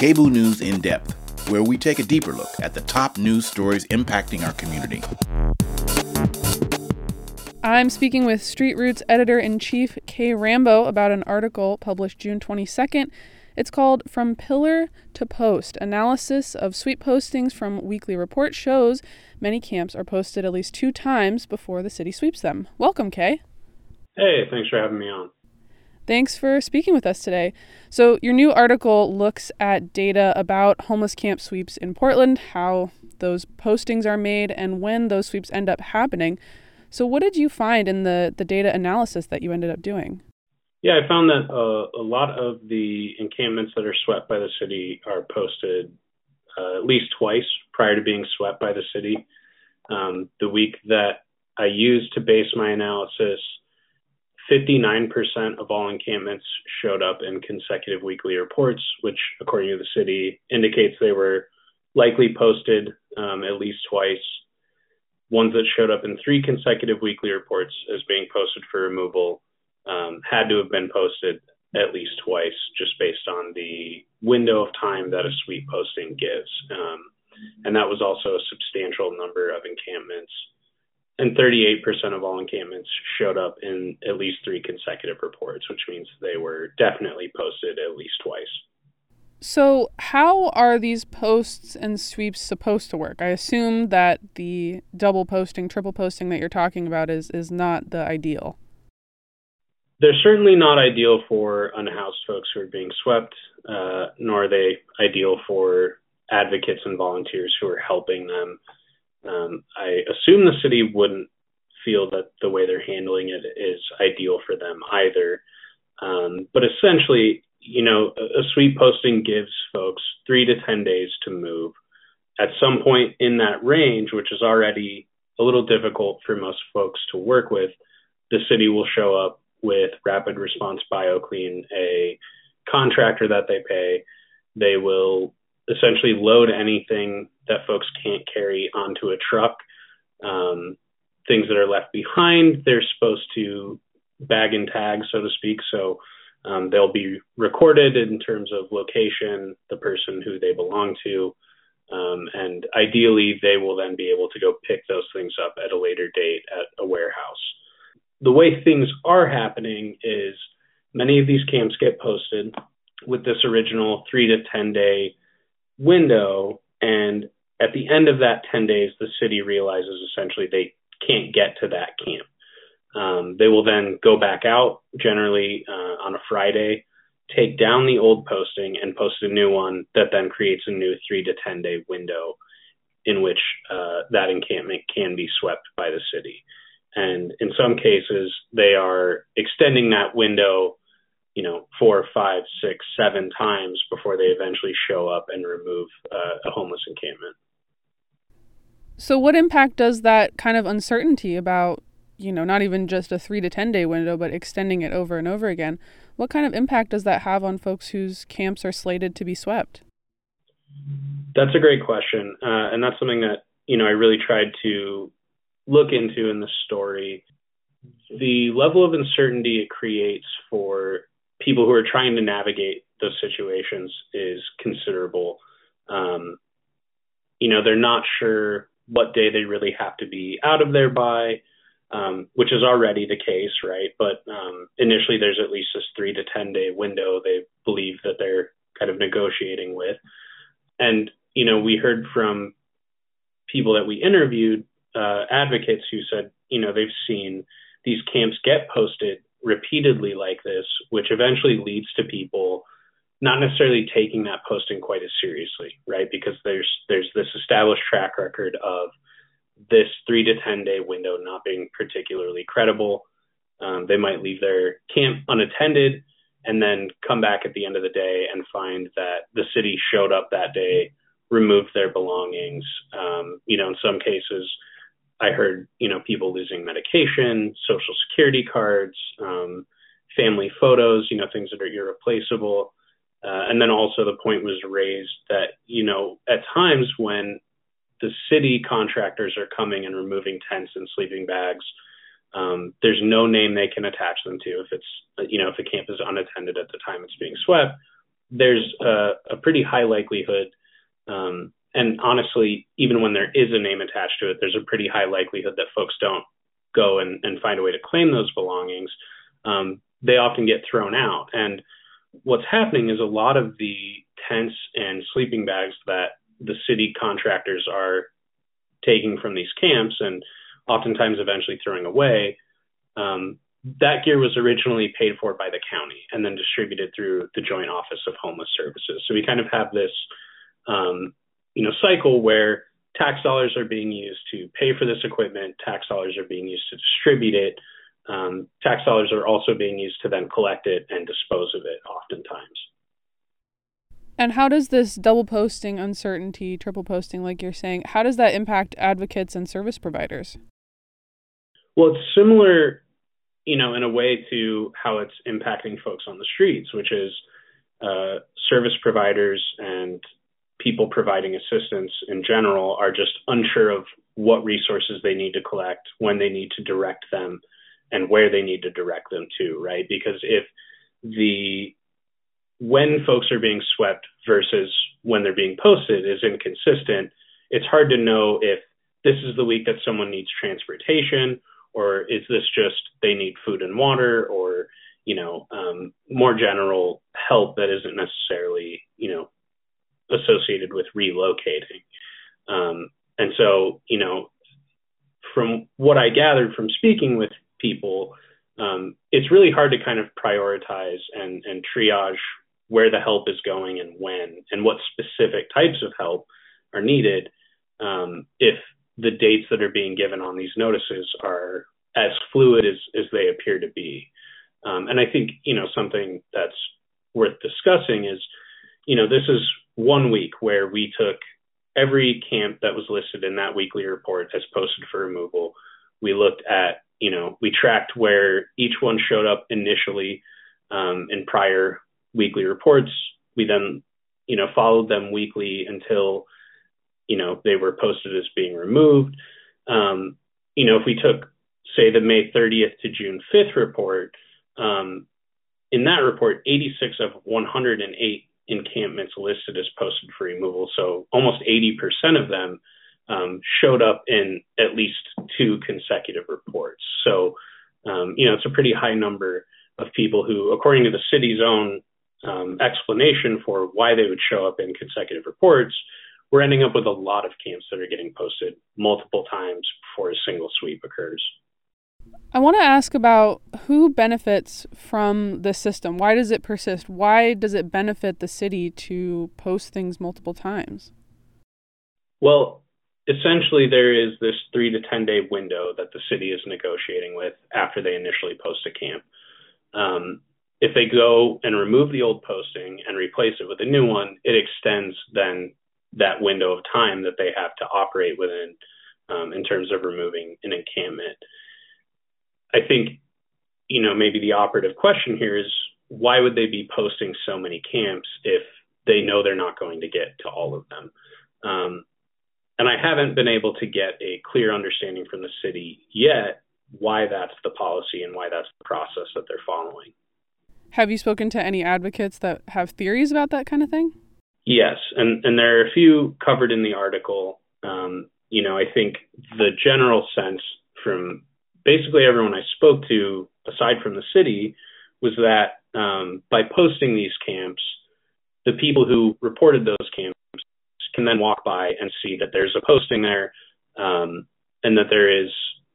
KBOO News in Depth, where we take a deeper look at the top news stories impacting our community. I'm speaking with Street Roots editor in chief Kay Rambo about an article published June 22nd. It's called From Pillar to Post Analysis of Sweep Postings from Weekly Report shows many camps are posted at least two times before the city sweeps them. Welcome, Kay. Hey, thanks for having me on. Thanks for speaking with us today. So, your new article looks at data about homeless camp sweeps in Portland, how those postings are made, and when those sweeps end up happening. So, what did you find in the, the data analysis that you ended up doing? Yeah, I found that uh, a lot of the encampments that are swept by the city are posted uh, at least twice prior to being swept by the city. Um, the week that I used to base my analysis, 59% of all encampments showed up in consecutive weekly reports, which, according to the city, indicates they were likely posted um, at least twice. Ones that showed up in three consecutive weekly reports as being posted for removal um, had to have been posted at least twice, just based on the window of time that a sweep posting gives. Um, and that was also a substantial number of encampments and 38% of all encampments showed up in at least three consecutive reports, which means they were definitely posted at least twice. So, how are these posts and sweeps supposed to work? I assume that the double posting, triple posting that you're talking about is is not the ideal. They're certainly not ideal for unhoused folks who are being swept, uh, nor are they ideal for advocates and volunteers who are helping them um, I assume the city wouldn't feel that the way they're handling it is ideal for them either. Um, but essentially, you know, a, a sweep posting gives folks three to 10 days to move. At some point in that range, which is already a little difficult for most folks to work with, the city will show up with Rapid Response BioClean, a contractor that they pay. They will essentially load anything that folks can't carry onto a truck. Um, things that are left behind, they're supposed to bag and tag, so to speak. So um, they'll be recorded in terms of location, the person who they belong to, um, and ideally they will then be able to go pick those things up at a later date at a warehouse. The way things are happening is many of these camps get posted with this original three to 10 day window. And at the end of that 10 days, the city realizes essentially they can't get to that camp. Um, they will then go back out, generally uh, on a Friday, take down the old posting and post a new one that then creates a new three to 10 day window in which uh, that encampment can be swept by the city. And in some cases, they are extending that window you know, four, five, six, seven times before they eventually show up and remove uh, a homeless encampment. So, what impact does that kind of uncertainty about, you know, not even just a three to 10 day window, but extending it over and over again, what kind of impact does that have on folks whose camps are slated to be swept? That's a great question. Uh, and that's something that, you know, I really tried to look into in the story. The level of uncertainty it creates for people who are trying to navigate those situations is considerable. Um, you know, they're not sure what day they really have to be out of there by, um, which is already the case, right? But um, initially, there's at least this three to 10 day window they believe that they're kind of negotiating with. And, you know, we heard from people that we interviewed, uh, advocates who said, you know, they've seen these camps get posted repeatedly like this, which eventually leads to people not necessarily taking that posting quite as seriously, right? Because there's there's this established track record of this three to ten day window not being particularly credible. Um, they might leave their camp unattended and then come back at the end of the day and find that the city showed up that day, removed their belongings. Um, you know, in some cases, I heard, you know, people losing medication, social security cards, um, family photos, you know, things that are irreplaceable. Uh, and then also the point was raised that, you know, at times when the city contractors are coming and removing tents and sleeping bags, um, there's no name they can attach them to if it's, you know, if the camp is unattended at the time it's being swept, there's a, a pretty high likelihood, um, and honestly, even when there is a name attached to it, there's a pretty high likelihood that folks don't go and, and find a way to claim those belongings. Um, they often get thrown out. And what's happening is a lot of the tents and sleeping bags that the city contractors are taking from these camps and oftentimes eventually throwing away. Um, that gear was originally paid for by the county and then distributed through the Joint Office of Homeless Services. So we kind of have this, um, you know, cycle where tax dollars are being used to pay for this equipment, tax dollars are being used to distribute it, um, tax dollars are also being used to then collect it and dispose of it oftentimes. And how does this double posting uncertainty, triple posting, like you're saying, how does that impact advocates and service providers? Well, it's similar, you know, in a way to how it's impacting folks on the streets, which is uh, service providers and people providing assistance in general are just unsure of what resources they need to collect, when they need to direct them, and where they need to direct them to, right? Because if the when folks are being swept versus when they're being posted is inconsistent, it's hard to know if this is the week that someone needs transportation or is this just they need food and water or you know um, more general help that isn't necessarily you know associated with relocating um, and so you know from what i gathered from speaking with people um, it's really hard to kind of prioritize and, and triage where the help is going and when, and what specific types of help are needed um, if the dates that are being given on these notices are as fluid as, as they appear to be. Um, and I think, you know, something that's worth discussing is, you know, this is one week where we took every camp that was listed in that weekly report as posted for removal. We looked at, you know, we tracked where each one showed up initially um, in prior weekly reports. We then, you know, followed them weekly until, you know, they were posted as being removed. Um, you know, if we took, say, the May 30th to June 5th report, um, in that report, 86 of 108 encampments listed as posted for removal. So almost 80% of them um, showed up in at least two consecutive reports. So, um, you know, it's a pretty high number of people who, according to the city's own um, explanation for why they would show up in consecutive reports, we're ending up with a lot of camps that are getting posted multiple times before a single sweep occurs. I want to ask about who benefits from the system. Why does it persist? Why does it benefit the city to post things multiple times? Well, essentially, there is this three to 10 day window that the city is negotiating with after they initially post a camp. Um, if they go and remove the old posting and replace it with a new one, it extends then that window of time that they have to operate within um, in terms of removing an encampment. I think, you know, maybe the operative question here is why would they be posting so many camps if they know they're not going to get to all of them? Um, and I haven't been able to get a clear understanding from the city yet why that's the policy and why that's the process that they're following. Have you spoken to any advocates that have theories about that kind of thing? Yes, and and there are a few covered in the article. Um, you know, I think the general sense from basically everyone I spoke to, aside from the city, was that um, by posting these camps, the people who reported those camps can then walk by and see that there's a posting there, um, and that there is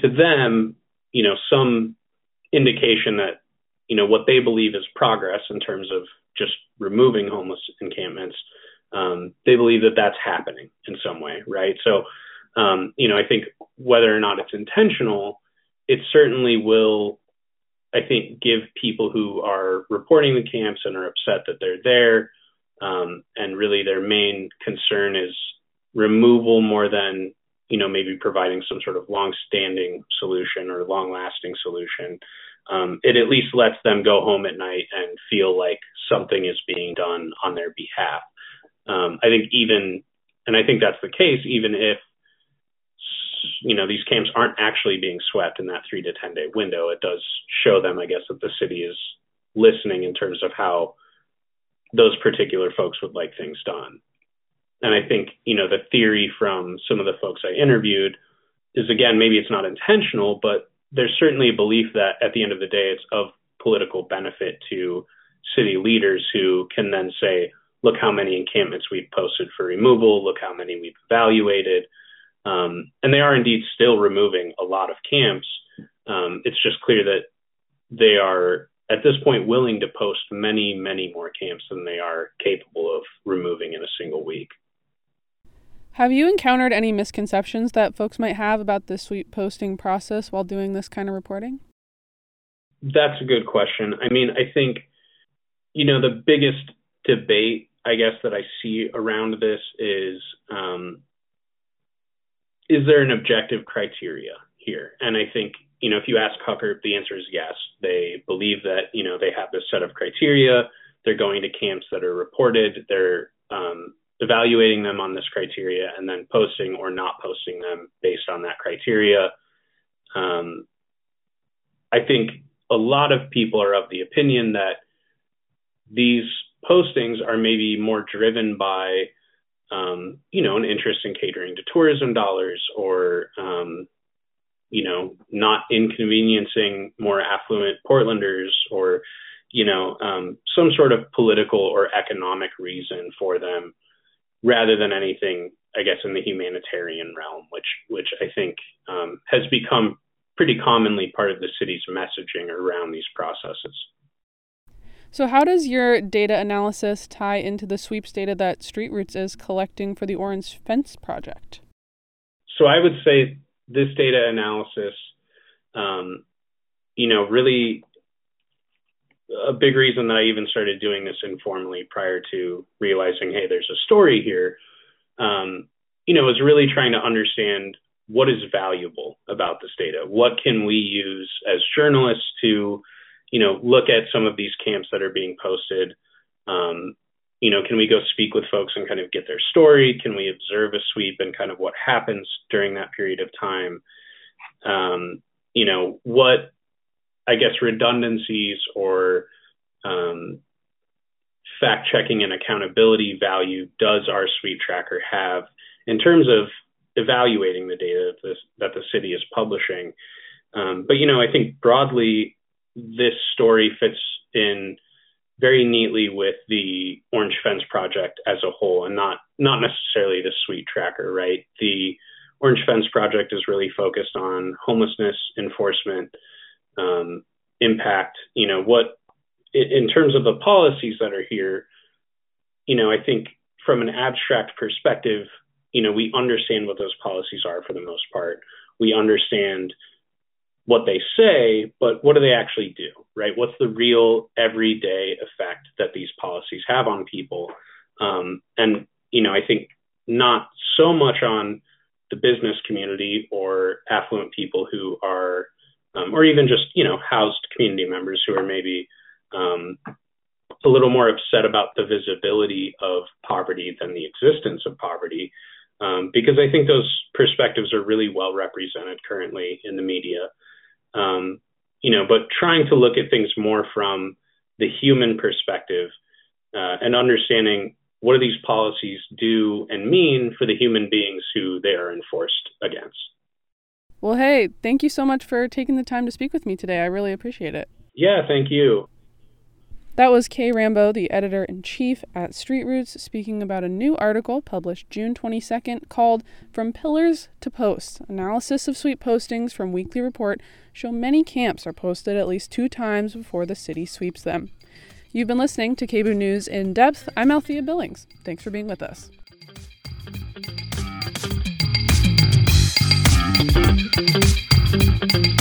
to them, you know, some indication that you know, what they believe is progress in terms of just removing homeless encampments. Um, they believe that that's happening in some way, right? So, um, you know, I think whether or not it's intentional, it certainly will, I think, give people who are reporting the camps and are upset that they're there, um, and really their main concern is removal more than, you know, maybe providing some sort of long-standing solution or long-lasting solution um, it at least lets them go home at night and feel like something is being done on their behalf. Um, I think even, and I think that's the case, even if you know these camps aren't actually being swept in that three to ten day window, it does show them, I guess, that the city is listening in terms of how those particular folks would like things done. And I think, you know, the theory from some of the folks I interviewed is again, maybe it's not intentional, but there's certainly a belief that at the end of the day, it's of political benefit to city leaders who can then say, look how many encampments we've posted for removal, look how many we've evaluated. Um, and they are indeed still removing a lot of camps. Um, it's just clear that they are at this point willing to post many, many more camps than they are capable of removing in a single week. Have you encountered any misconceptions that folks might have about the sweep posting process while doing this kind of reporting? That's a good question. I mean, I think, you know, the biggest debate, I guess, that I see around this is um, is there an objective criteria here? And I think you know, if you ask HUCIRP, the answer is yes. They believe that, you know, they have this set of criteria. They're going to camps that are reported. They're um, evaluating them on this criteria and then posting or not posting them based on that criteria. Um, I think a lot of people are of the opinion that these postings are maybe more driven by, um, you know, an interest in catering to tourism dollars or, um, you know, not inconveniencing more affluent Portlanders or, you know, um, some sort of political or economic reason for them rather than anything, I guess, in the humanitarian realm, which, which I think um, has become pretty commonly part of the city's messaging around these processes. So, how does your data analysis tie into the sweeps data that Street Roots is collecting for the Orange Fence project? So, I would say this data analysis, um, you know, really a big reason that I even started doing this informally prior to realizing, hey, there's a story here, um, you know, is really trying to understand what is valuable about this data. What can we use as journalists to, you know, look at some of these camps that are being posted, um, you know, can we go speak with folks and kind of get their story? Can we observe a sweep and kind of what happens during that period of time? Um, you know, what I guess redundancies or um, fact checking and accountability value does our sweep tracker have in terms of evaluating the data that, this, that the city is publishing? Um, but you know, I think broadly, this story fits in very neatly with the Orange Fence project as a whole, and not not necessarily the Sweep Tracker. Right, the Orange Fence project is really focused on homelessness enforcement, um, impact. You know what, in terms of the policies that are here, you know, I think from an abstract perspective, you know, we understand what those policies are for the most part. We understand what they say, but what do they actually do, right? What's the real everyday effect that these policies have on people? Um, and, you know, I think not so much on the business community or affluent people who are, um, or even just, you know, housed community members who are maybe um, a little more upset about the visibility of poverty than the existence of poverty. Um, because I think those perspectives are really well represented currently in the media. Um, you know, but trying to look at things more from the human perspective uh, and understanding what do these policies do and mean for the human beings who they are enforced against. Well, hey, thank you so much for taking the time to speak with me today. I really appreciate it. Yeah, thank you. That was Kay Rambo, the editor in chief at Street Roots, speaking about a new article published June 22nd called From Pillars to Posts Analysis of Sweep Postings from Weekly Report show many camps are posted at least two times before the city sweeps them. You've been listening to KBOO News in depth. I'm Althea Billings. Thanks for being with us. Thank you.